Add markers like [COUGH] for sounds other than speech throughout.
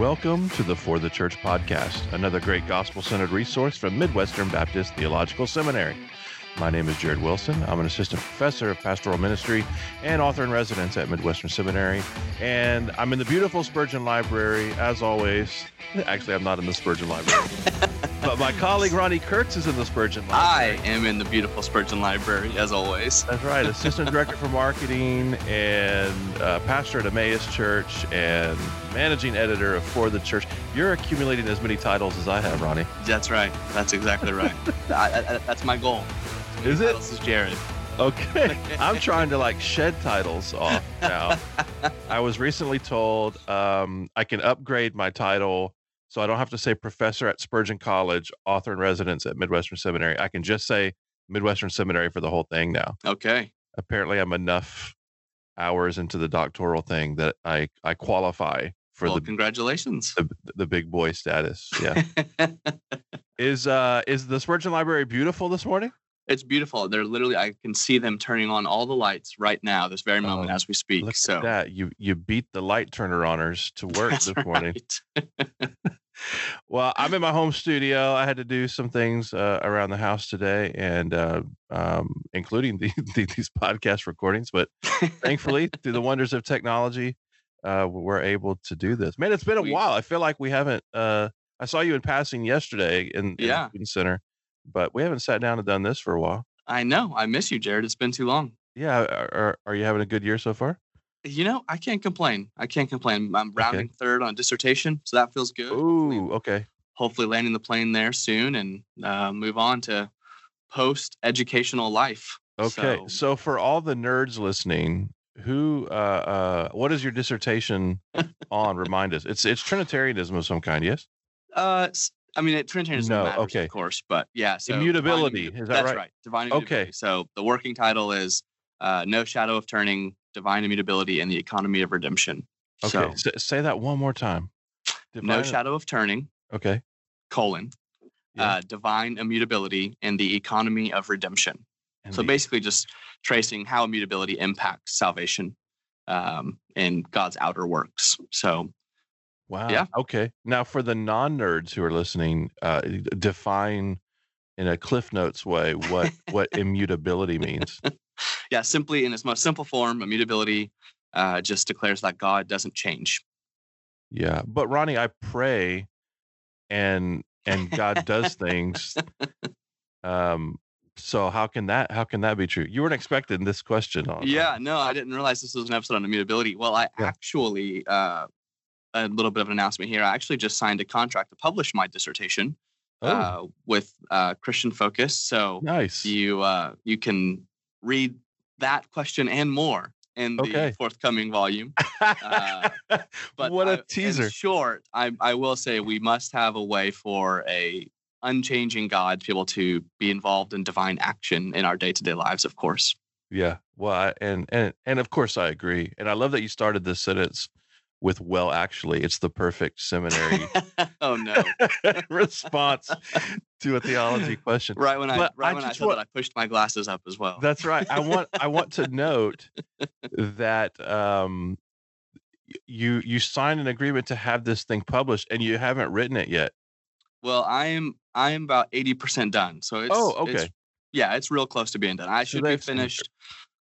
Welcome to the For the Church podcast, another great gospel centered resource from Midwestern Baptist Theological Seminary. My name is Jared Wilson. I'm an assistant professor of pastoral ministry and author in residence at Midwestern Seminary. And I'm in the beautiful Spurgeon Library, as always. Actually, I'm not in the Spurgeon Library. [LAUGHS] but my colleague Ronni Kurtz is in the Spurgeon Library. I am in the beautiful Spurgeon Library, as always. That's right, assistant [LAUGHS] director for marketing and uh, pastor at Emmaus Church and managing editor of For the Church. You're accumulating as many titles as I have, Ronnie. That's right. That's exactly right. [LAUGHS] I, I, that's my goal. Is it? This is Jared. Okay. I'm trying to like shed titles off now. [LAUGHS] I was recently told um, I can upgrade my title so I don't have to say professor at Spurgeon College, author in residence at Midwestern Seminary. I can just say Midwestern Seminary for the whole thing now. Okay. Apparently, I'm enough hours into the doctoral thing that I, I qualify for well, the, congratulations. the the big boy status. Yeah. [LAUGHS] is uh is the Spurgeon Library beautiful this morning? it's beautiful. They're literally, I can see them turning on all the lights right now, this very moment Oh, as we speak. Look so at that. You you beat the light turner honors to work this [LAUGHS] morning. right. [LAUGHS] Well, I'm in my home studio. I had to do some things uh, around the house today, and uh, um, including the, [LAUGHS] the, these podcast recordings. But thankfully, [LAUGHS] through the wonders of technology, uh, we're able to do this. Man, it's been a We- while. I feel like we haven't. Uh, I saw you in passing yesterday in, in the Yeah. student center, but we haven't sat down and done this for a while. I know. I miss you, Jared. It's been too long. Yeah, are, are, are you having a good year so far? You know, I can't complain. I can't complain. I'm rounding third on a dissertation, so that feels good. Hopefully- Ooh, okay. hopefully landing the plane there soon and uh, move on to post educational life. Okay, So, so for all the nerds listening, who, uh, uh, what is your dissertation [LAUGHS] on? Remind us. It's it's Trinitarianism of some kind, yes. uh, I mean, it Trinitarianism No, matters, okay. of course, but yeah. So Immutability, immu- is that That's right? Divine Okay. So the working title is uh, "No Shadow of Turning: Divine Immutability and the Economy of Redemption." Okay, So s- say that one more time. no shadow of turning: Okay. colon Yeah. uh, divine immutability and the economy of redemption. and so the- basically, just tracing how immutability impacts salvation um, in God's outer works. So wow. yeah. Okay. Now, for the non-nerds who are listening, uh, define in a Cliff Notes way what what [LAUGHS] immutability means. Yeah, simply in its most simple form, immutability uh, just declares that God doesn't change. Yeah, but Ronni, I pray, and and God does things. [LAUGHS] Um, so how can that how can that be true? You weren't expecting this question on. Yeah, no, I didn't realize this was an episode on immutability. Well, I Yeah. actually, uh, a little bit of an announcement here. I actually just signed a contract to publish my dissertation Oh, uh, with uh, Christian Focus. So nice. you uh, you can read that question and more in the Okay. forthcoming volume. uh, [LAUGHS] But what I- a in teaser! short, I, I will say we must have a way for a unchanging God to be able to be involved in divine action in our day to day lives. Of course. Yeah. Well, I, and and and of course I agree, and I love that you started this sentence with "well." Actually, it's the perfect seminary [LAUGHS] oh no! [LAUGHS] response to a theology question. Right when I But right I when I said want- that, I pushed my glasses up as well. That's right. I want I want to note [LAUGHS] that um you you signed an agreement to have this thing published and you haven't written it yet. well, I am I am about eighty percent done. So it's Oh, it's- okay. yeah, it's real close to being done. I So should be seen it. finished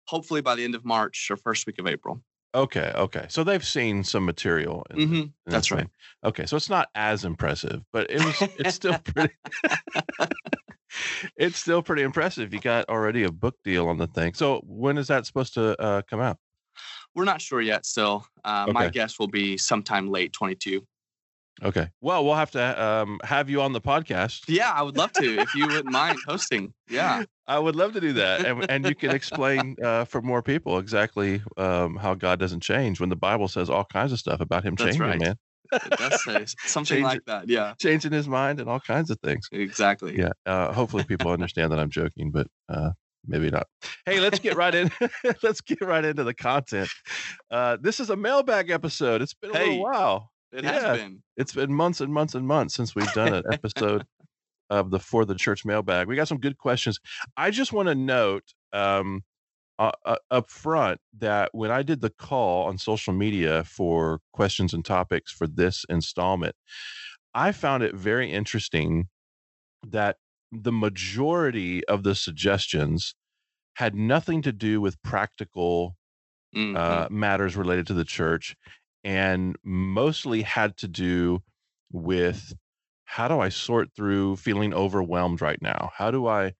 hopefully by the end of March or first week of April. Okay, okay. So they've seen some material. in- hmm in That's right. thing. Okay, so it's not as impressive, but it was it's still [LAUGHS] pretty [LAUGHS] it's still pretty impressive. You got already a book deal on the thing. So when is that supposed to uh, come out? We're not sure yet. Still, uh, my guess will be sometime late twenty two. Okay. Well, we'll have to um, have you on the podcast. Yeah, I would love to if you wouldn't mind hosting. Yeah. I would love to do that, and and you can [LAUGHS] explain uh, for more people exactly um, how God doesn't change when the Bible says all kinds of stuff about Him That's changing, right. man, It does say [LAUGHS] something Change like that. Yeah, changing His mind and all kinds of things. exactly. Yeah. Uh, hopefully, people understand that I'm joking, but uh, maybe not. Hey, let's get right in. [LAUGHS] let's get right into the content. Uh, this is a mailbag episode. It's been a Hey. little while. It Yeah. has been. It's been months and months and months since we've done an [LAUGHS] episode of the For the Church mailbag. We got some good questions. I just want to note um, uh, uh, up front that when I did the call on social media for questions and topics for this installment, I found it very interesting that the majority of the suggestions had nothing to do with practical Mhm. uh, matters related to the church and mostly had to do with how do I sort through feeling overwhelmed right now? How do I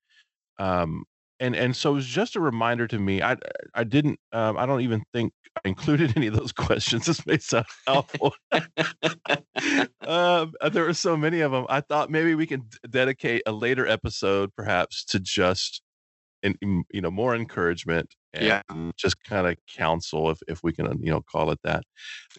um and and so it was just a reminder to me. I I didn't um I don't even think I included [LAUGHS] any of those questions. This may sound [LAUGHS] helpful. [LAUGHS] um, uh, there were so many of them. I thought maybe we can dedicate a later episode, perhaps, to just and you know more encouragement and Yeah. just kind of counsel, if if we can uh, you know call it that.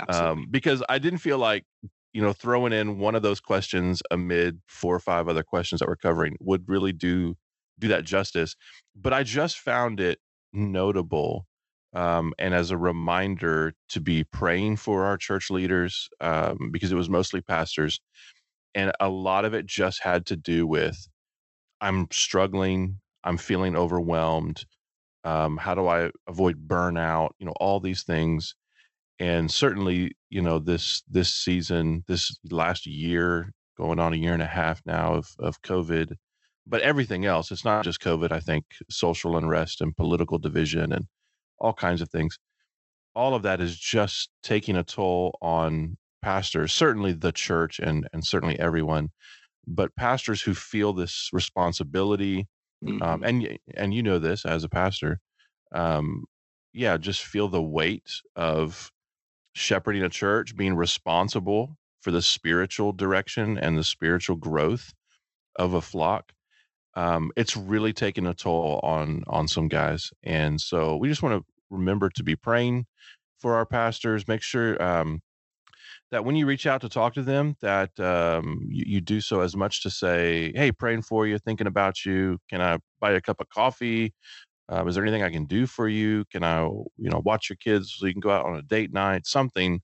Absolutely. Um, because I didn't feel like you know throwing in one of those questions amid four or five other questions that we're covering would really do do that justice. But I just found it notable um, and as a reminder to be praying for our church leaders um, because it was mostly pastors and a lot of it just had to do with i'm struggling i'm feeling overwhelmed um, how do i avoid burnout you know all these things. And certainly you know this this season this last year going on a year and a half now of of covid but everything else it's not just covid i think social unrest and political division and all kinds of things. All of that is just taking a toll on pastors certainly the church and and certainly everyone but pastors who feel this responsibility um, Mhm. and and you know this as a pastor um, yeah just feel the weight of shepherding a church being responsible for the spiritual direction and the spiritual growth of a flock um, it's really taking a toll on on some guys and so we just want to remember to be praying for our pastors make sure um, that when you reach out to talk to them that um, you, you do so as much to say hey praying for you thinking about you. Can i buy you a cup of coffee? Um, is there anything i can do for you? Can i you know watch your kids so you can go out on a date night? Something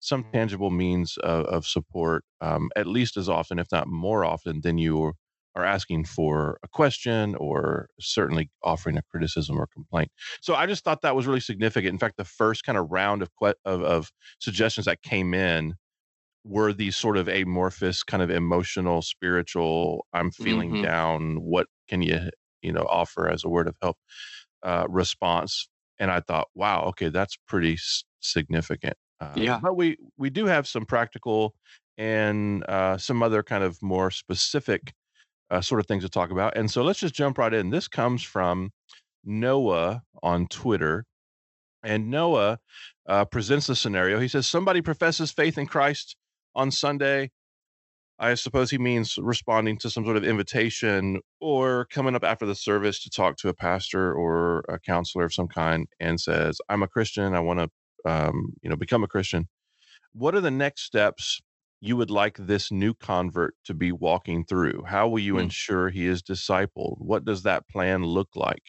some tangible means of, of support um, at least as often if not more often than you are asking for a question or certainly offering a criticism or complaint so i just thought that was really significant in fact the first kind of round of que- of, of suggestions that came in were these sort of amorphous kind of emotional spiritual i'm feeling Mhm. down what can you you know offer as a word of help uh, response and i thought wow okay that's pretty s- significant uh, Yeah. but we we do have some practical and uh, some other kind of more specific uh, sort of things to talk about and so let's just jump right in this comes from noah on twitter and Noah uh, presents the scenario. He says, Somebody professes faith in Christ on Sunday. I suppose he means responding to some sort of invitation or coming up after the service to talk to a pastor or a counselor of some kind and says, I'm a Christian. I want to, um, you know, become a Christian. What are the next steps you would like this new convert to be walking through? How will you Hmm. ensure he is discipled? What does that plan look like?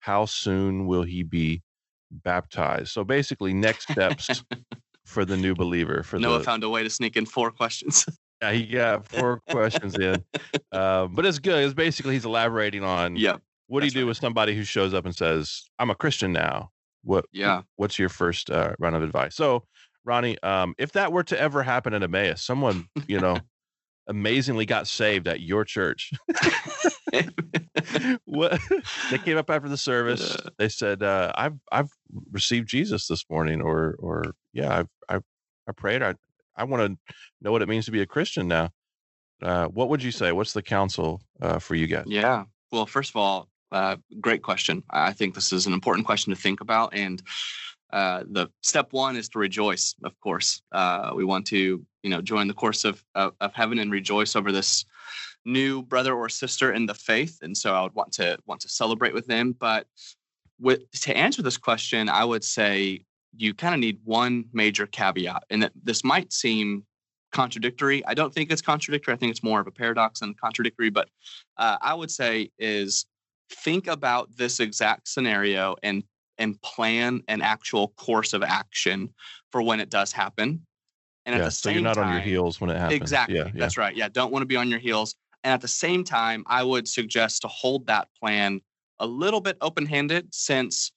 How soon will he be baptized? So basically, next steps [LAUGHS] for the new believer. For Noah the found a way to sneak in four questions. [LAUGHS] yeah, he got four questions in, um, but it's good. It's basically he's elaborating on yeah. what do you do right. with somebody who shows up and says, "I'm a Christian now." What Yeah. what's your first uh, round of advice? So, Ronni, um, if that were to ever happen in Emmaus, someone you know [LAUGHS] amazingly got saved at your church. [LAUGHS] what they came up after the service. Uh. They said, uh, "I've I've received Jesus this morning," or or yeah, I've I've I prayed. I I want to know what it means to be a Christian now. Uh, what would you say? What's the counsel uh, for you guys? Yeah. Well, first of all, uh, great question. I I think this is an important question to think about. And uh, the step one is to rejoice, of course. Uh, we want to, you know, join the course of, of, of heaven and rejoice over this new brother or sister in the faith. And so I would want to want to celebrate with them. But with, to answer this question, I would say you kind of need one major caveat, and that this might seem contradictory. I don't think it's contradictory. I think it's more of a paradox than contradictory. But uh, I would say is think about this exact scenario and and plan an actual course of action for when it does happen. And at yeah, the so same you're not time, on your heels when it happens. Exactly. Yeah, yeah. That's right. Yeah. Don't want to be on your heels. And at the same time, I would suggest to hold that plan a little bit open handed since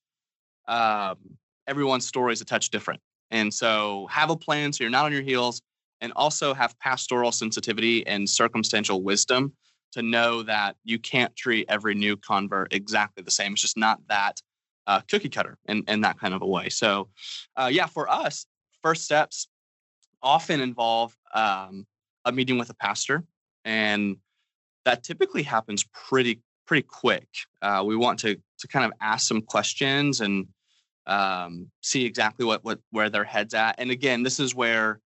um, everyone's story is a touch different. And so have a plan so you're not on your heels and also have pastoral sensitivity and circumstantial wisdom to know that you can't treat every new convert exactly the same. It's just not that uh, cookie cutter in, in that kind of a way. So, uh, yeah, for us, first steps often involve um, a meeting with a pastor, and that typically happens pretty pretty quick. Uh, we want to to kind of ask some questions and um, see exactly what what where their heads at. And again, this is where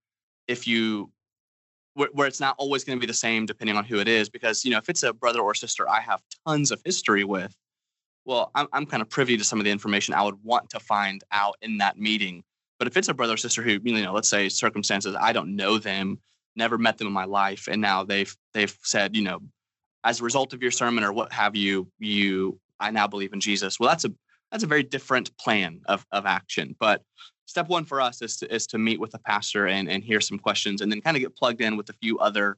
if you where, where it's not always going to be the same depending on who it is, because you know if it's a brother or sister I have tons of history with, well, I'm I'm kind of privy to some of the information I would want to find out in that meeting. But if it's a brother or sister who you know, let's say circumstances I don't know them, never met them in my life, and now they've they've said, you know, as a result of your sermon or what have you, you I now believe in Jesus. Well, that's a that's a very different plan of, of action. But step one for us is to, is to meet with the pastor and, and hear some questions and then kind of get plugged in with a few other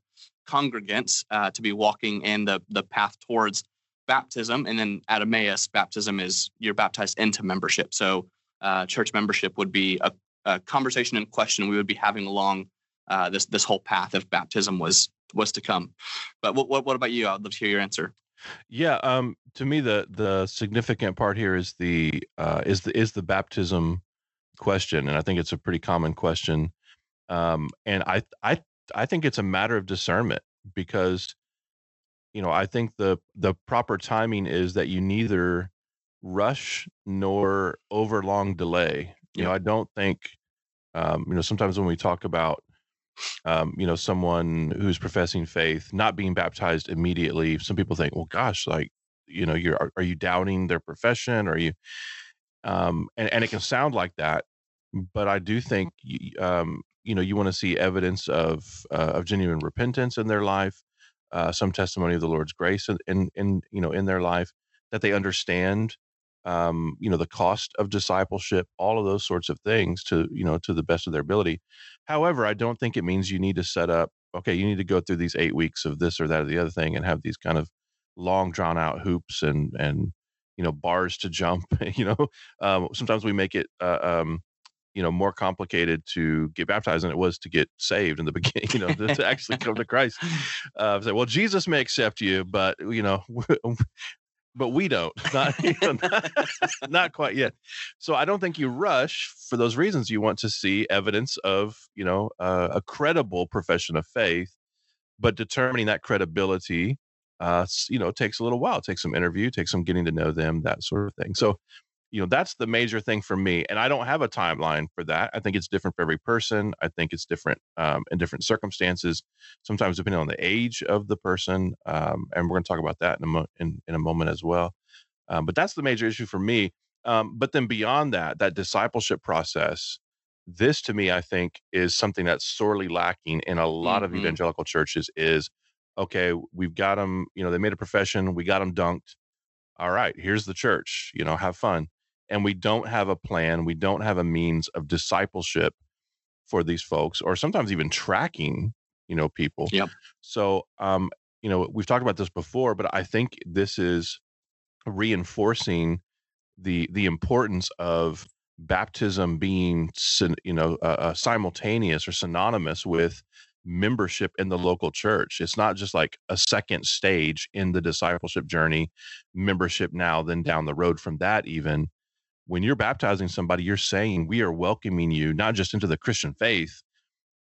congregants uh, to be walking in the, the path towards baptism. And then at Emmaus, baptism is you're baptized into membership. So uh, church membership would be a, a, conversation and question we would be having along uh, this this whole path if baptism was was to come. But what, what, what about you? I'd love to hear your answer. Yeah, um, to me the the significant part here is the uh, is the is the baptism question, and I think it's a pretty common question. Um, and I I I think it's a matter of discernment because you know I think the the proper timing is that you neither rush nor overlong delay. You know, I don't think um, you know sometimes when we talk about um, you know, someone who's professing faith not being baptized immediately, some people think, well, gosh, like, you know, you're are, are you doubting their profession? Are you? Um, and and it can sound like that, but I do think, um, you know, you want to see evidence of uh, of genuine repentance in their life, uh, some testimony of the Lord's grace in, in in you know in their life, that they understand um, you know, the cost of discipleship, all of those sorts of things to, you know, to the best of their ability. However, I don't think it means you need to set up, okay, you need to go through these eight weeks of this or that or the other thing and have these kind of long drawn out hoops and, and, you know, bars to jump, [LAUGHS] you know, um, sometimes we make it, uh, um, you know, more complicated to get baptized than it was to get saved in the [LAUGHS] beginning, you know, to, actually come to Christ. [LAUGHS] Uh, say, well, Jesus may accept you, but you know, [LAUGHS] but we don't. Not, you know, not, not, quite yet. So i don't think you rush for those reasons. You want to see evidence of you know uh, a credible profession of faith but determining that credibility uh, you know takes a little while. It takes some interview takes some getting to know them that sort of thing. So you know that's the major thing for me and i don't have a timeline for that i think it's different for every person i think it's different um, in different circumstances sometimes depending on the age of the person um, and we're going to talk about that in a, mo- in, in a moment as well um, but that's the major issue for me um, but then beyond that that discipleship process this to me i think is something that's sorely lacking in a lot mm-hmm. of evangelical churches is okay we've got them you know they made a profession we got them dunked all right here's the church you know have fun and we don't have a plan, we don't have a means of discipleship for these folks, or sometimes even tracking, you know, people. Yep. So, um, you know, we've talked about this before, but I think this is reinforcing the the importance of baptism being, you know, uh, simultaneous or synonymous with membership in the local church. It's not just like a second stage in the discipleship journey, membership now, then down the road from that, even when you're baptizing somebody, you're saying we are welcoming you not just into the Christian faith,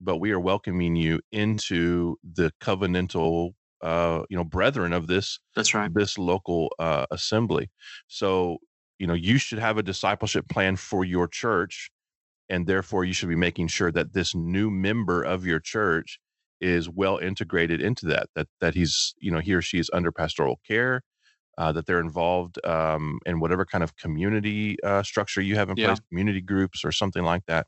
but we are welcoming you into the covenantal uh you know brethren of this that's right. this local uh assembly. So you know you should have a discipleship plan for your church and therefore you should be making sure that this new member of your church is well integrated into that that that he's you know he or she is under pastoral care uh, that they're involved um, in whatever kind of community uh, structure you have in yeah. place, community groups or something like that.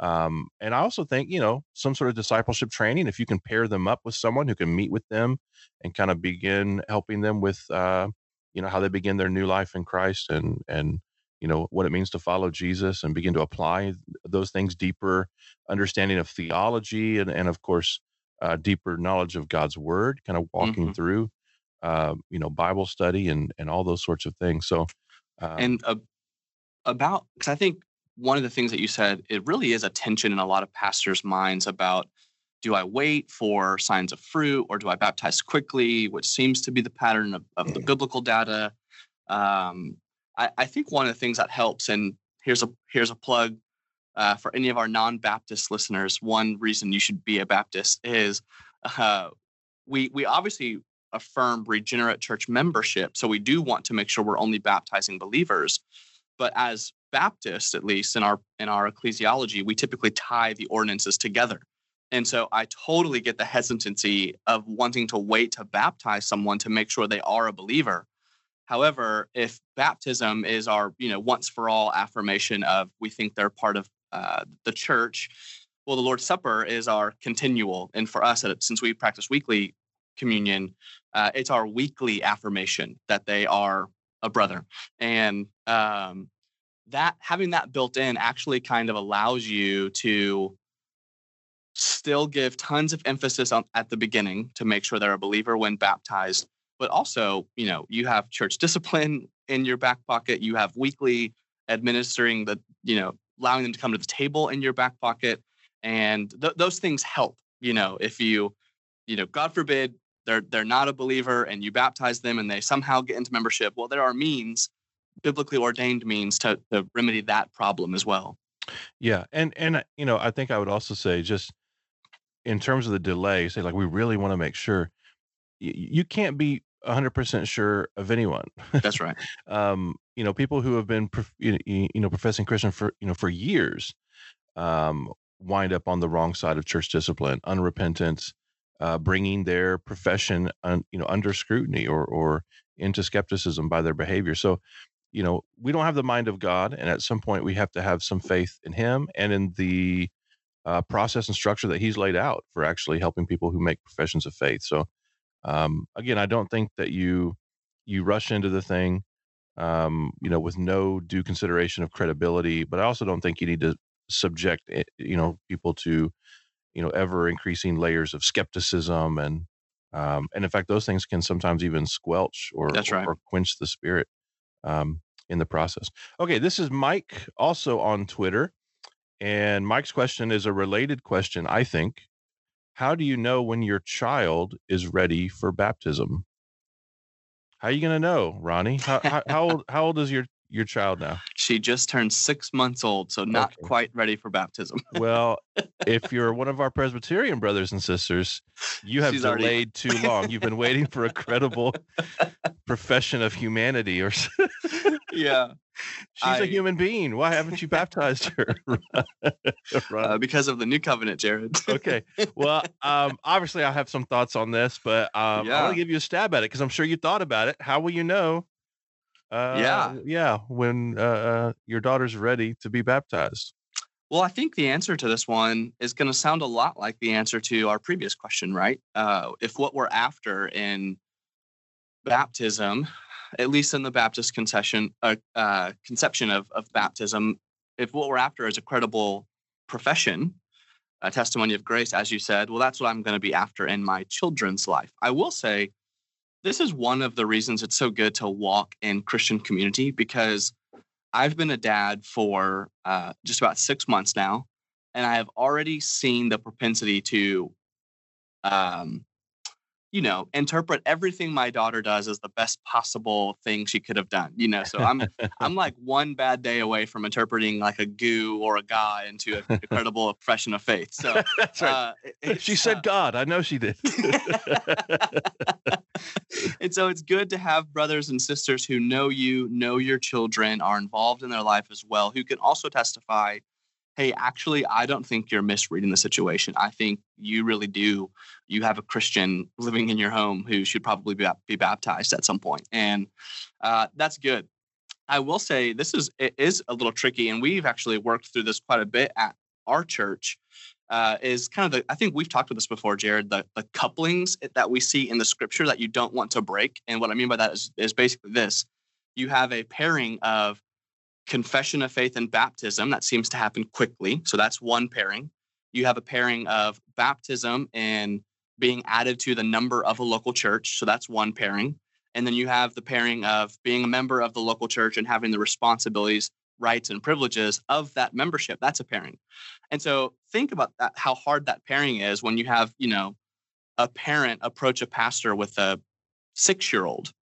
Um, and I also think, you know, some sort of discipleship training, if you can pair them up with someone who can meet with them and kind of begin helping them with, uh, you know, how they begin their new life in Christ and, and, you know, what it means to follow Jesus and begin to apply those things, deeper understanding of theology and, and of course, uh, deeper knowledge of God's word, kind of walking mm-hmm. through uh, you know, Bible study and and all those sorts of things. So, um, and a about because I think one of the things that you said, it really is a tension in a lot of pastors' minds about do I wait for signs of fruit or do I baptize quickly, which seems to be the pattern of, of the biblical data. Um, I, I, think one of the things that helps, and here's a here's a plug uh, for any of our non-Baptist listeners. One reason you should be a Baptist is uh, we we obviously affirm regenerate church membership, so we do want to make sure we're only baptizing believers. But as Baptists, at least in our in our ecclesiology, we typically tie the ordinances together. And so I totally get the hesitancy of wanting to wait to baptize someone to make sure they are a believer. However, if baptism is our, you know, once for all affirmation of we think they're part of uh, the church, well, the Lord's Supper is our continual. And for us, since we practice weekly communion, uh, it's our weekly affirmation that they are a brother. And um, that having that built in actually kind of allows you to still give tons of emphasis on at the beginning to make sure they're a believer when baptized but also you know you have church discipline in your back pocket you have weekly administering the you know allowing them to come to the table in your back pocket and th- those things help you know if you you know god forbid they're they're not a believer and you baptize them and they somehow get into membership well there are means biblically ordained means to, to remedy that problem as well. Yeah and and you know i think i would also say just in terms of the delay say like we really want to make sure y- you can't be 100% sure of anyone. That's right. [LAUGHS] Um you know people who have been you know professing christian for you know for years um wind up on the wrong side of church discipline unrepentant uh, bringing their profession un, you know under scrutiny or or into skepticism by their behavior. So you know we don't have the mind of god and at some point we have to have some faith in him and in the uh, process and structure that he's laid out for actually helping people who make professions of faith. So um, again i don't think that you you rush into the thing um, you know with no due consideration of credibility but i also don't think you need to subject eh, you know people to you know ever increasing layers of skepticism and um, and in fact those things can sometimes even squelch or, That's right. or quench the spirit um, in the process. Okay, this is Mike also on Twitter. And Mike's question is a related question, I think. How do you know when your child is ready for baptism? How are you going to know, Ronni? How, how, how, old, how old is your your child now? She just turned six months old, so not okay. quite ready for baptism. [LAUGHS] well, if you're one of our Presbyterian brothers and sisters, you have She's delayed already... too long. You've been waiting for a credible [LAUGHS] profession of humanity, or [LAUGHS] yeah, she's I... a human being. Why haven't you baptized her? uh, because of the new covenant, Jared. okay. Well, um, obviously, I have some thoughts on this, but um, yeah. I want to give you a stab at it because I'm sure you thought about it. How will you know? Uh, yeah, yeah. When uh, uh, your daughter's ready to be baptized. Well, I think the answer to this one is going to sound a lot like the answer to our previous question, right? Uh, if what we're after in baptism, at least in the Baptist concession, uh, uh, conception of, of baptism, if what we're after is a credible profession, a testimony of grace, as you said, well, that's what I'm going to be after in my children's life. I will say this is one of the reasons it's so good to walk in Christian community because I've been a dad for uh, just about six months now, and I have already seen the propensity to, um, you know, interpret everything my daughter does as the best possible thing she could have done. You know, so I'm I'm like [LAUGHS] one bad day away from interpreting like a goo or a guy into a credible profession of faith. So [LAUGHS] right. uh, she said uh, God. I know she did. [LAUGHS] and so it's good to have brothers and sisters who know you, know your children, are involved in their life as well, who can also testify hey, actually, I don't think you're misreading the situation. I think you really do. You have a Christian living in your home who should probably be, be baptized at some point, and uh, that's good. I will say this is it is a little tricky, and we've actually worked through this quite a bit at our church. Uh, is kind of the I think we've talked about this before, Jared. The the couplings that we see in the scripture that you don't want to break, and what I mean by that is is basically this: you have a pairing of confession of faith and baptism that seems to happen quickly. So that's one pairing. You have a pairing of baptism and being added to the number of a local church. So that's one pairing. And then you have the pairing of being a member of the local church and having the responsibilities rights and privileges of that membership. That's a pairing. And so think about that, how hard that pairing is when you have, you know, a parent approach a pastor with a six year old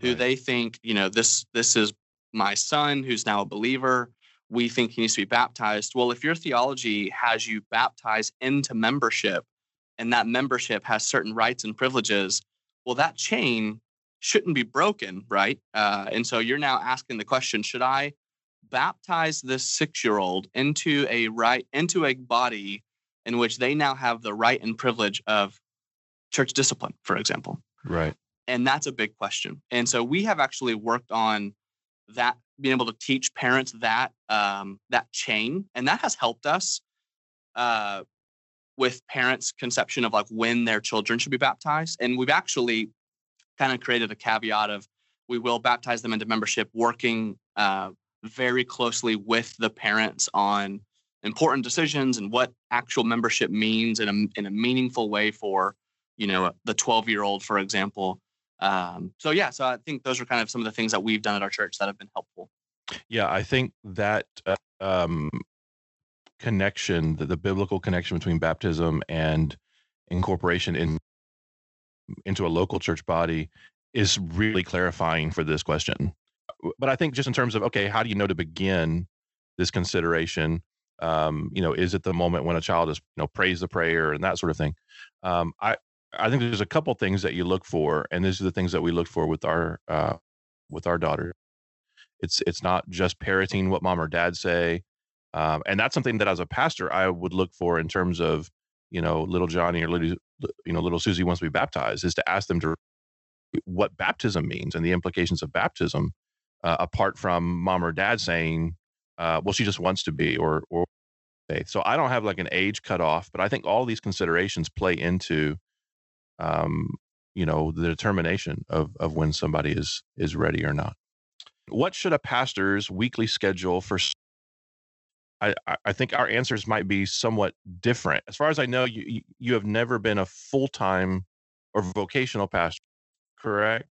who right. they think, you know, this this is my son who's now a believer. We think he needs to be baptized. Well, if your theology has you baptized into membership and that membership has certain rights and privileges, well, that chain shouldn't be broken, right? Uh, and so you're now asking the question: Should I baptize this six-year-old into a right into a body in which they now have the right and privilege of church discipline, for example? Right. And that's a big question. And so we have actually worked on that, being able to teach parents that um, that chain, and that has helped us. Uh, with parents' conception of like when their children should be baptized. And we've actually kind of created a caveat of we will baptize them into membership, working uh, very closely with the parents on important decisions and what actual membership means in a in a meaningful way for you know the 12 year old, for example. Um, so yeah, so I think those are kind of some of the things that we've done at our church that have been helpful. Yeah, I think that uh, um, connection, the, the biblical connection between baptism and incorporation in into a local church body is really clarifying for this question. But I think just in terms of okay, how do you know to begin this consideration? Um, you know, is it the moment when a child is you know prays the prayer and that sort of thing? Um, I I think there's a couple things that you look for, and these are the things that we look for with our uh, with our daughter. It's it's not just parroting what mom or dad say, um, and that's something that as a pastor I would look for in terms of you know little Johnny or little you know little Susie wants to be baptized is to ask them to what baptism means and the implications of baptism uh, apart from mom or dad saying uh, well she just wants to be or or faith so i don't have like an age cutoff but i think all these considerations play into um, you know the determination of of when somebody is is ready or not what should a pastor's weekly schedule for I, I think our answers might be somewhat different. As far as I know, you you have never been a full time or vocational pastor, correct?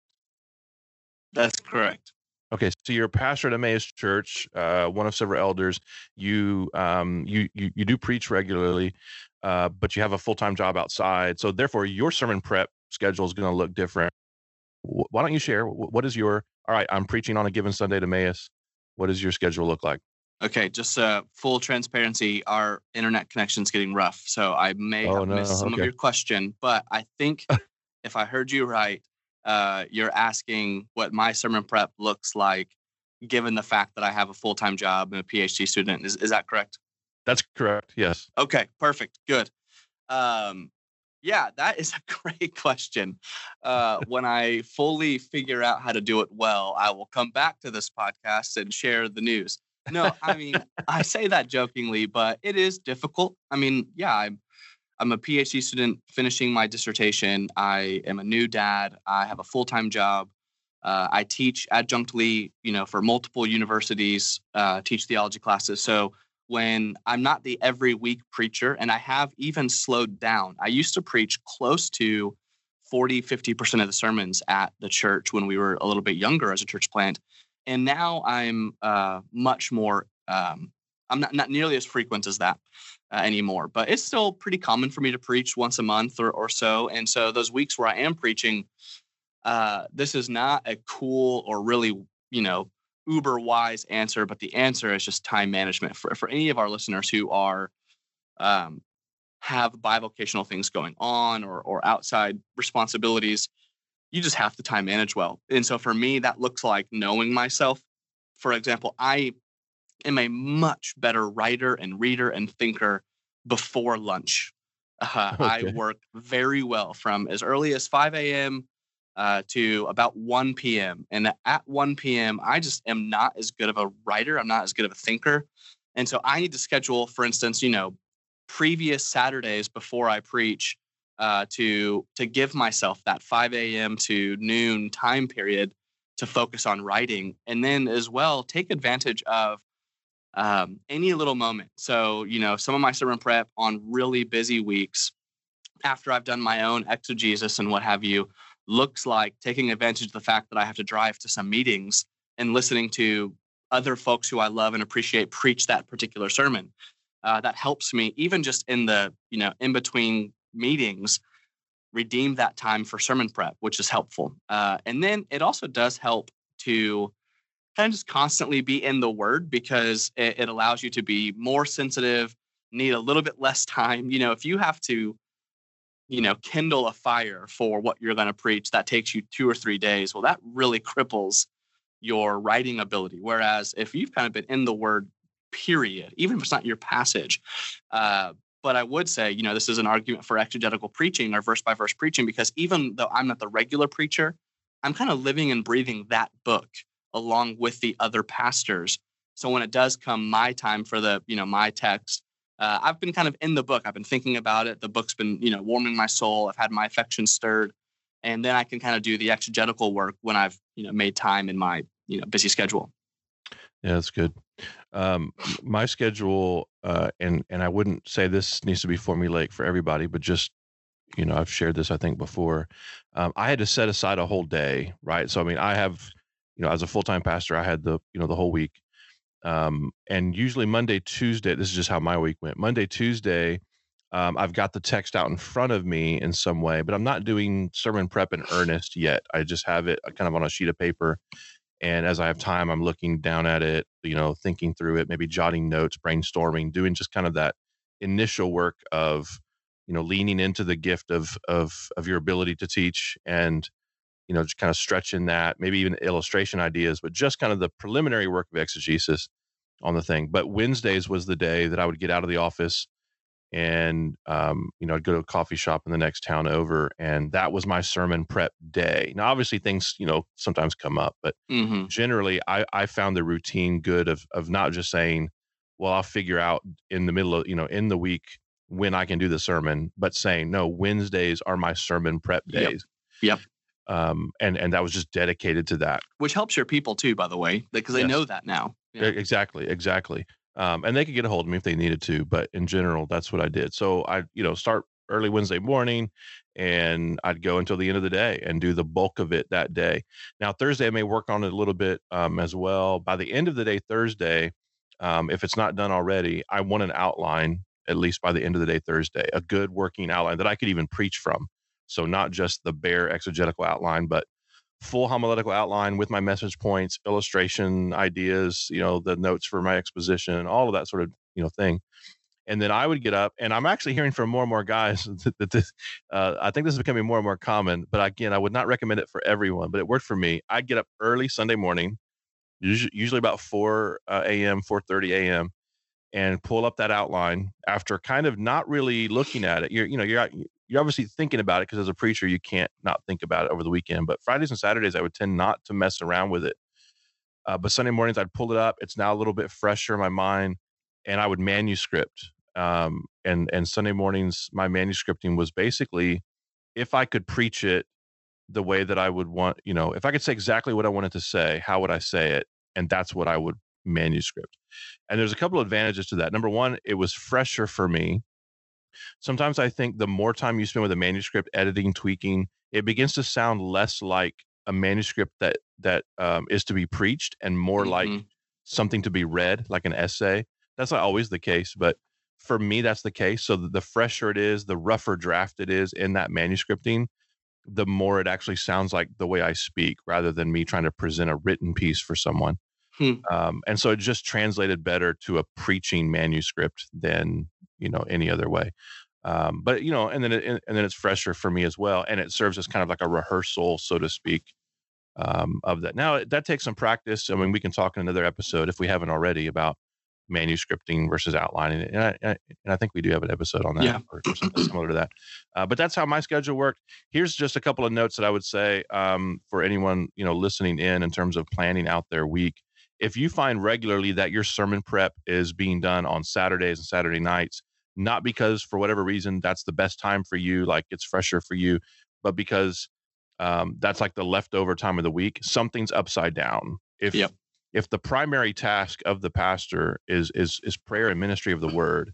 That's correct. Okay, so you're a pastor at Emmaus Church, uh, one of several elders. You um you you, you do preach regularly, uh, but you have a full time job outside. So therefore, your sermon prep schedule is going to look different. Why don't you share? What is your all right? I'm preaching on a given Sunday at Emmaus. What does your schedule look like? Okay, just uh, full transparency, our internet connection is getting rough, so I may oh, have no. missed some okay. of your question, but I think [LAUGHS] if I heard you right, uh, you're asking what my sermon prep looks like, given the fact that I have a full time job and a PhD student. Is is that correct? That's correct. Yes. Okay. Perfect. Good. Um, yeah, that is [LAUGHS] a great question. Uh, when I fully figure out how to do it well, I will come back to this podcast and share the news no, I mean, [LAUGHS] I say that jokingly, but it is difficult. I mean, yeah, I'm I'm a PhD student finishing my dissertation. I am a new dad. I have a full-time job. Uh, I teach adjunctly, you know, for multiple universities, uh, teach theology classes. So when I'm not the every week preacher, and I have even slowed down, I used to preach close to 40, 50% of the sermons at the church when we were a little bit younger as a church plant and now I'm uh, much more. Um, I'm not, not nearly as frequent as that uh, anymore, but it's still pretty common for me to preach once a month or, or so. And so those weeks where I am preaching, uh, this is not a cool or really, you know, uber wise answer, but the answer is just time management for, for any of our listeners who are um, have bivocational things going on or, or outside responsibilities you just have to time manage well. And so for me, that looks like knowing myself. For example, I am a much better writer and reader and thinker before lunch. Uh, [LAUGHS] okay. I work very well from as early as 5 a.m. Uh, to about 1 p.m. And at 1 p.m., I just am not as good of a writer. I'm not as good of a thinker. And so I need to schedule, for instance, you know, previous Saturdays before I preach uh, to to give myself that 5 a.m. to noon time period to focus on writing, and then as well take advantage of um, any little moment. So you know, some of my sermon prep on really busy weeks, after I've done my own exegesis and what have you, looks like taking advantage of the fact that I have to drive to some meetings and listening to other folks who I love and appreciate preach that particular sermon. Uh, that helps me even just in the you know in between meetings redeem that time for sermon prep, which is helpful. Uh, and then it also does help to kind of just constantly be in the word because it, it allows you to be more sensitive, need a little bit less time. You know, if you have to, you know, kindle a fire for what you're going to preach, that takes you two or three days. Well, that really cripples your writing ability. Whereas if you've kind of been in the word, period, even if it's not your passage, uh, but I would say, you know, this is an argument for exegetical preaching or verse by verse preaching because even though I'm not the regular preacher, I'm kind of living and breathing that book along with the other pastors. So when it does come my time for the, you know, my text, uh, I've been kind of in the book. I've been thinking about it. The book's been, you know, warming my soul. I've had my affections stirred, and then I can kind of do the exegetical work when I've, you know, made time in my, you know, busy schedule. Yeah, that's good. Um, my schedule, uh, and and I wouldn't say this needs to be formulaic for everybody, but just you know, I've shared this I think before. Um, I had to set aside a whole day, right? So I mean, I have, you know, as a full time pastor, I had the you know the whole week, um, and usually Monday, Tuesday. This is just how my week went. Monday, Tuesday. Um, I've got the text out in front of me in some way, but I'm not doing sermon prep in earnest yet. I just have it uh, kind of on a sheet of paper and as i have time i'm looking down at it you know thinking through it maybe jotting notes brainstorming doing just kind of that initial work of you know leaning into the gift of of of your ability to teach and you know just kind of stretching that maybe even illustration ideas but just kind of the preliminary work of exegesis on the thing but wednesdays was the day that i would get out of the office and um, you know i'd go to a coffee shop in the next town over and that was my sermon prep day now obviously things you know sometimes come up but mm-hmm. generally I, I found the routine good of of not just saying well i'll figure out in the middle of you know in the week when i can do the sermon but saying no wednesdays are my sermon prep days yep, yep. Um, and and that was just dedicated to that which helps your people too by the way because they yes. know that now yeah. exactly exactly um, and they could get a hold of me if they needed to. But in general, that's what I did. So I, you know, start early Wednesday morning, and I'd go until the end of the day and do the bulk of it that day. Now Thursday, I may work on it a little bit um, as well. By the end of the day, Thursday, um, if it's not done already, I want an outline at least by the end of the day Thursday, a good working outline that I could even preach from. So not just the bare exegetical outline, but full homiletical outline with my message points, illustration ideas, you know, the notes for my exposition, all of that sort of, you know, thing. And then I would get up, and I'm actually hearing from more and more guys [LAUGHS] that this, uh, I think this is becoming more and more common. But again, I would not recommend it for everyone, but it worked for me. I'd get up early Sunday morning, usually, about 4 uh, a.m., 4:30 a.m., and pull up that outline after kind of not really looking at it. You're, you know, you're you're obviously thinking about it because as a preacher, you can't not think about it over the weekend. But Fridays and Saturdays, I would tend not to mess around with it. Uh, but Sunday mornings, I'd pull it up. It's now a little bit fresher in my mind, and I would manuscript. Um, and and Sunday mornings, my manuscripting was basically, if I could preach it the way that I would want, you know, if I could say exactly what I wanted to say, how would I say it? And that's what I would manuscript. And there's a couple of advantages to that. Number one, it was fresher for me sometimes I think the more time you spend with a manuscript, editing, tweaking, it begins to sound less like a manuscript that that um, is to be preached and more mm-hmm. like something to be read, like an essay. That's not always the case, but for me, that's the case. So the fresher it is, the rougher draft it is in that manuscripting, the more it actually sounds like the way I speak, rather than me trying to present a written piece for someone. Hmm. Um, and so it just translated better to a preaching manuscript than you know any other way. Um, but you know and then it, and then it's fresher for me as well and it serves as kind of like a rehearsal so to speak um, of that. Now that takes some practice i mean we can talk in another episode if we haven't already about manuscripting versus outlining and I, and I think we do have an episode on that yeah. or, or something similar to that. Uh, but that's how my schedule worked. Here's just a couple of notes that i would say um, for anyone you know listening in in terms of planning out their week. If you find regularly that your sermon prep is being done on saturdays and saturday nights not because for whatever reason that's the best time for you, like it's fresher for you, but because um, that's like the leftover time of the week. Something's upside down. If yep. if the primary task of the pastor is is is prayer and ministry of the word,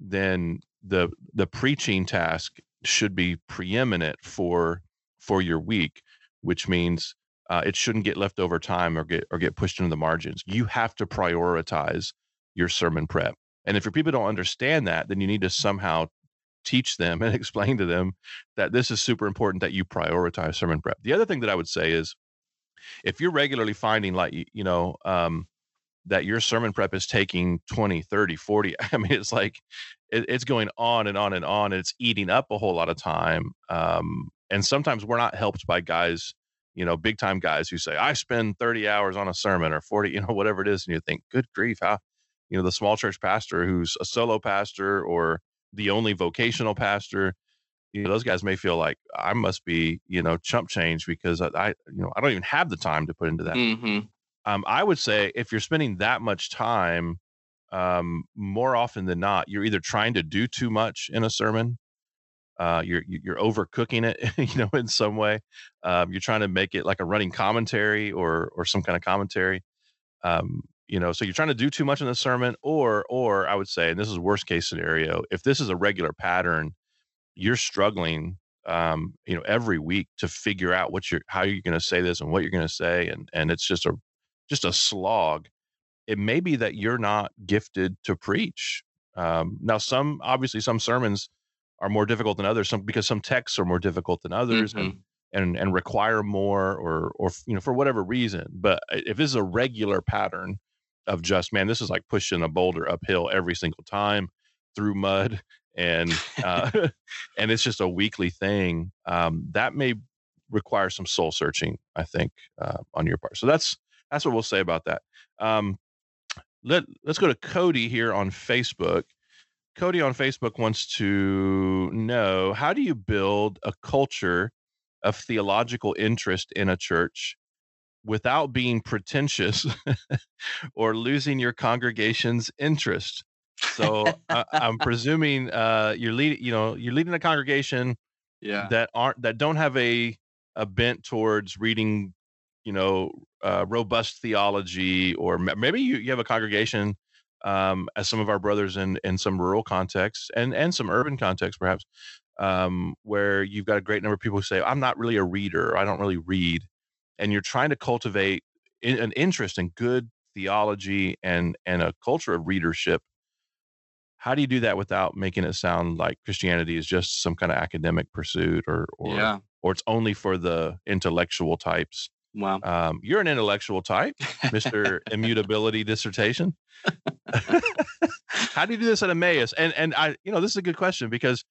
then the the preaching task should be preeminent for for your week, which means uh, it shouldn't get left over time or get or get pushed into the margins. You have to prioritize your sermon prep. And if your people don't understand that, then you need to somehow teach them [LAUGHS] and explain to them that this is super important that you prioritize sermon prep. The other thing that I would say is if you're regularly finding like you know um, that your sermon prep is taking 20 30 40 [LAUGHS] i mean it's like it, it's going on and on and on and it's eating up a whole lot of time um, and sometimes we're not helped by guys you know big time guys who say i spend 30 hours on a sermon or 40 [LAUGHS] you know whatever it is and you think good grief how you know the small church pastor who's a solo pastor or the only vocational pastor you know those guys may feel like i must be you know chump change because i, I you know i don't even have the time to put into that hmm um, I would say if you're spending that much time, um, more often than not, you're either trying to do too much in a sermon, uh, you're you're overcooking it, [LAUGHS] you know, in some way. Um, you're trying to make it like a running commentary or or some kind of commentary. Um, you know, so you're trying to do too much in the sermon, or or I would say, and this is worst case scenario, if this is a regular pattern, you're struggling um, you know, every week to figure out what you're, how you're going to say this and what you're going to say, and and it's just a just a slog, it may be that you're not gifted to preach. Um, now, some obviously some sermons are more difficult than others, some because some texts are more difficult than others, hmm and and and require more, or or you know for whatever reason. But if this is a regular pattern of just man, this is like pushing a boulder uphill every single time through mud, and uh, [LAUGHS] and it's just a weekly thing. Um, that may require some soul searching, I think, uh, on your part. So that's that's what we'll say about that. Um, let Let's go to Cody here on Facebook. Cody on Facebook wants to know how do you build a culture of theological interest in a church without being pretentious [LAUGHS] or losing your congregation's interest. So uh, I'm [LAUGHS] presuming uh, you're leading, you know, you're leading a congregation yeah. that aren't that don't have a a bent towards reading you know uh, robust theology or maybe you, you have a congregation um, as some of our brothers in in some rural contexts and and some urban contexts perhaps um, where you've got a great number of people who say i'm not really a reader. I don't really read and you're trying to cultivate in, an interest in good theology and and a culture of readership how do you do that without making it sound like christianity is just some kind of academic pursuit or or yeah or it's only for the intellectual types wow um, you're an intellectual type, Mr. Immutability Dissertation. [LAUGHS] How do you do this at Emmaus? And and I, you know, this is a good question because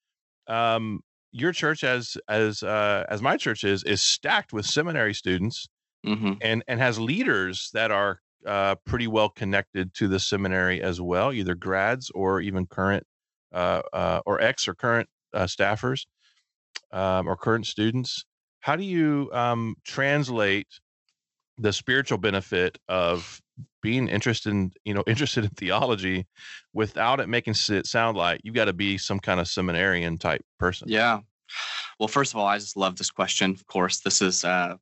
um, your church, as as uh, as my church is, is stacked with seminary students hmm and and has leaders that are uh, pretty well connected to the seminary as well, either grads or even current uh, uh, or ex or current uh, staffers um, or current students. How do you um, translate the spiritual benefit of being interested in you know [LAUGHS] interested in theology without it making it sound like you got to be some kind of seminarian type person? yeah well first of all i just love this question of course this is uh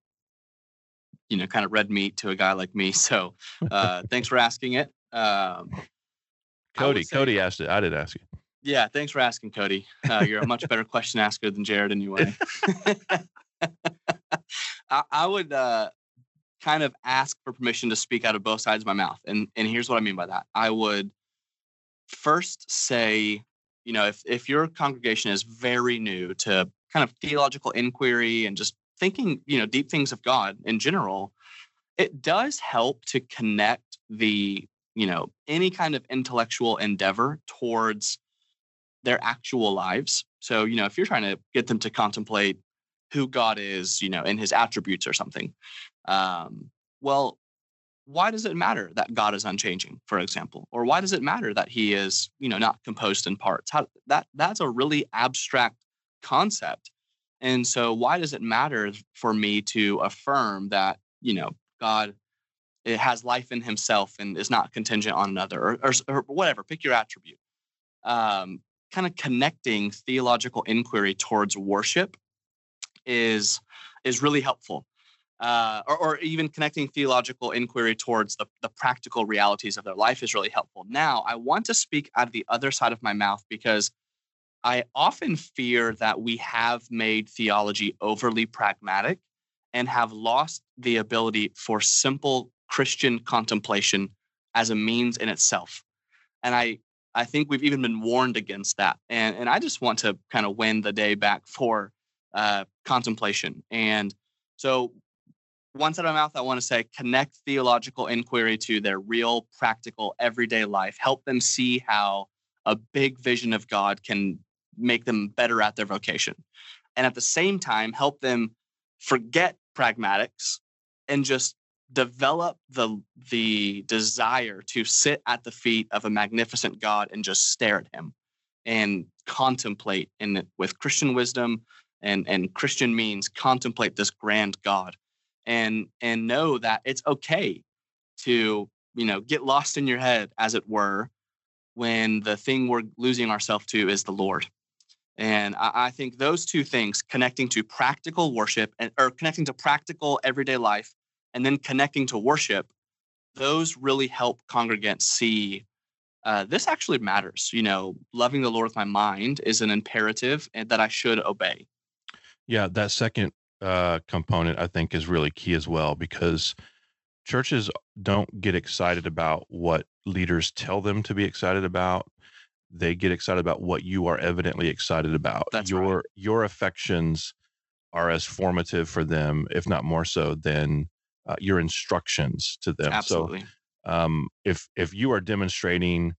you know kind of red meat to a guy like me [LAUGHS] so uh [LAUGHS] thanks for asking it um Cody, say- Cody asked it. I did ask you. Yeah, thanks for asking, Cody. Uh, you're a much better question asker than Jared, anyway. I, I would uh, kind of ask for permission to speak out of both sides of my mouth, and and here's what I mean by that. I would first say, you know, if if your congregation is very new to kind of theological inquiry and just thinking, you know, deep things of God in general, it does help to connect the you know any kind of intellectual endeavor towards their actual lives. So, you know, if you're trying to get them to contemplate who God is, you know, in his attributes or something, um, well, why does it matter that God is unchanging, for example? Or why does it matter that he is, you know, not composed in parts? How, that that's a really abstract concept. And so why does it matter for me to affirm that, you know, God it has life in himself and is not contingent on another or, or, or whatever, pick your attribute. Um, kind of connecting theological inquiry towards worship is is really helpful uh, or, or even connecting theological inquiry towards the, the practical realities of their life is really helpful now i want to speak out of the other side of my mouth because i often fear that we have made theology overly pragmatic and have lost the ability for simple Christian contemplation as a means in itself. And I, I think we've even been warned against that. And, and I just want to kind of win the day back for uh, contemplation. And so, once out of my mouth, I want to say connect theological inquiry to their real, practical, everyday life. Help them see how a big vision of God can make them better at their vocation. And at the same time, help them forget pragmatics and just develop the the desire to sit at the feet of a magnificent God and just stare at him and contemplate in with Christian wisdom and and Christian means contemplate this grand God and and know that it's okay to you know get lost in your head as it were when the thing we're losing ourselves to is the Lord. And I, I, think those two things, connecting to practical worship and or connecting to practical everyday life, and then connecting to worship, those really help congregants see uh, this actually matters. You know, loving the Lord with my mind is an imperative and that I should obey. Yeah, that second uh, component I think is really key as well because churches don't get excited about what leaders tell them to be excited about they get excited about what you are evidently excited about That's your right. your affections are as formative for them if not more so than uh, your instructions to them Absolutely. so um, if if you are demonstrating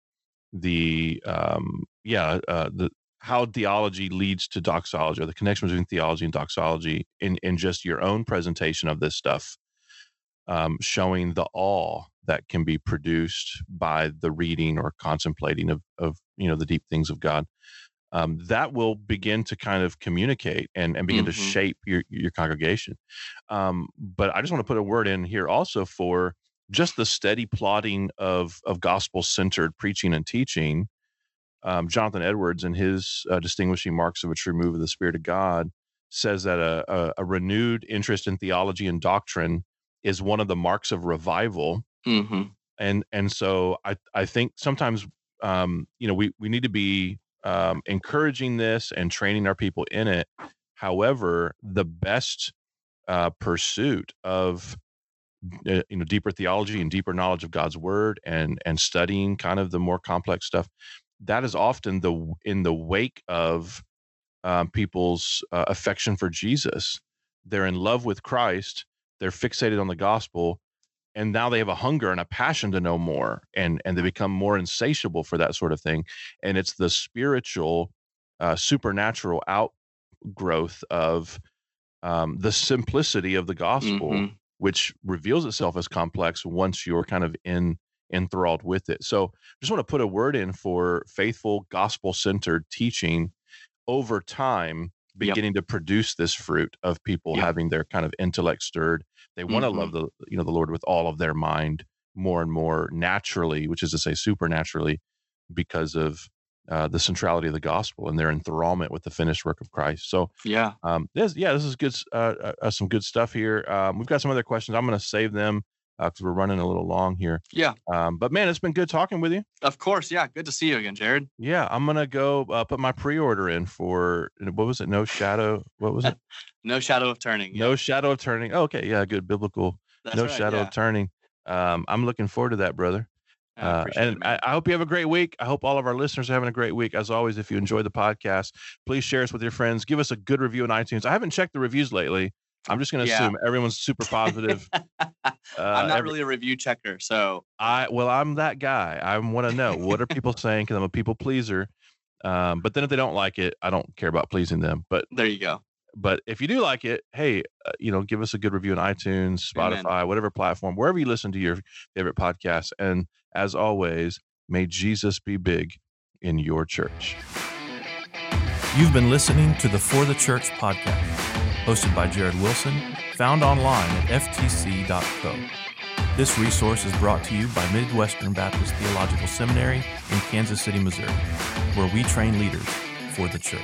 the um, yeah uh, the how theology leads to doxology or the connection between theology and doxology in in just your own presentation of this stuff um, showing the awe that can be produced by the reading or contemplating of, of you know the deep things of God. Um, that will begin to kind of communicate and, and begin mm-hmm. to shape your your congregation. Um, but I just want to put a word in here also for just the steady plotting of of gospel centered preaching and teaching. Um, Jonathan Edwards, in his uh, distinguishing marks of a true move of the Spirit of God, says that a, a, a renewed interest in theology and doctrine is one of the marks of revival. Mm-hmm. And and so I I think sometimes um, you know we we need to be um, encouraging this and training our people in it. However, the best uh, pursuit of uh, you know deeper theology and deeper knowledge of God's word and and studying kind of the more complex stuff that is often the in the wake of um, people's uh, affection for Jesus. They're in love with Christ, they're fixated on the gospel and now they have a hunger and a passion to know more and and they become more insatiable for that sort of thing and it's the spiritual uh, supernatural outgrowth of um, the simplicity of the gospel mm-hmm. which reveals itself as complex once you're kind of in enthralled with it so just want to put a word in for faithful gospel centered teaching over time beginning yep. to produce this fruit of people yep. having their kind of intellect stirred. They want to mm-hmm. love the you know the Lord with all of their mind more and more naturally, which is to say supernaturally, because of uh, the centrality of the gospel and their enthrallment with the finished work of Christ. So yeah, um, this yeah this is good uh, uh, some good stuff here. Um, we've got some other questions. I'm going to save them because uh, we're running a little long here. Yeah. Um, but man, it's been good talking with you. Of course. Yeah. Good to see you again, Jared. Yeah. I'm going to go uh, put my pre order in for what was it? No Shadow. What was it? [LAUGHS] no Shadow of Turning. Yeah. No Shadow of Turning. Oh, okay. Yeah. Good biblical. That's no right, Shadow yeah. of Turning. Um, I'm looking forward to that, brother. Uh, and I, I, hope you have a great week. I hope all of our listeners are having a great week. As always, if you enjoy the podcast, please share us with your friends. Give us a good review on iTunes. I haven't checked the reviews lately. I'm just going to Yeah. assume everyone's super positive. [LAUGHS] I'm Uh, not every- really a review checker, so I well, I'm that guy. I want to know what are people saying because I'm a people pleaser. Um, but then if they don't like it, I don't care about pleasing them. But there you go. but if you do like it, hey, uh, you know, give us a good review on iTunes, Amen. Spotify, whatever platform, wherever you listen to your favorite podcasts. And as always, may Jesus be big in your church. You've been listening to the For the Church podcast, hosted by Jared Wilson, found online at ftc.co. This resource is brought to you by Midwestern Baptist Theological Seminary in Kansas City, Missouri, where we train leaders for the church.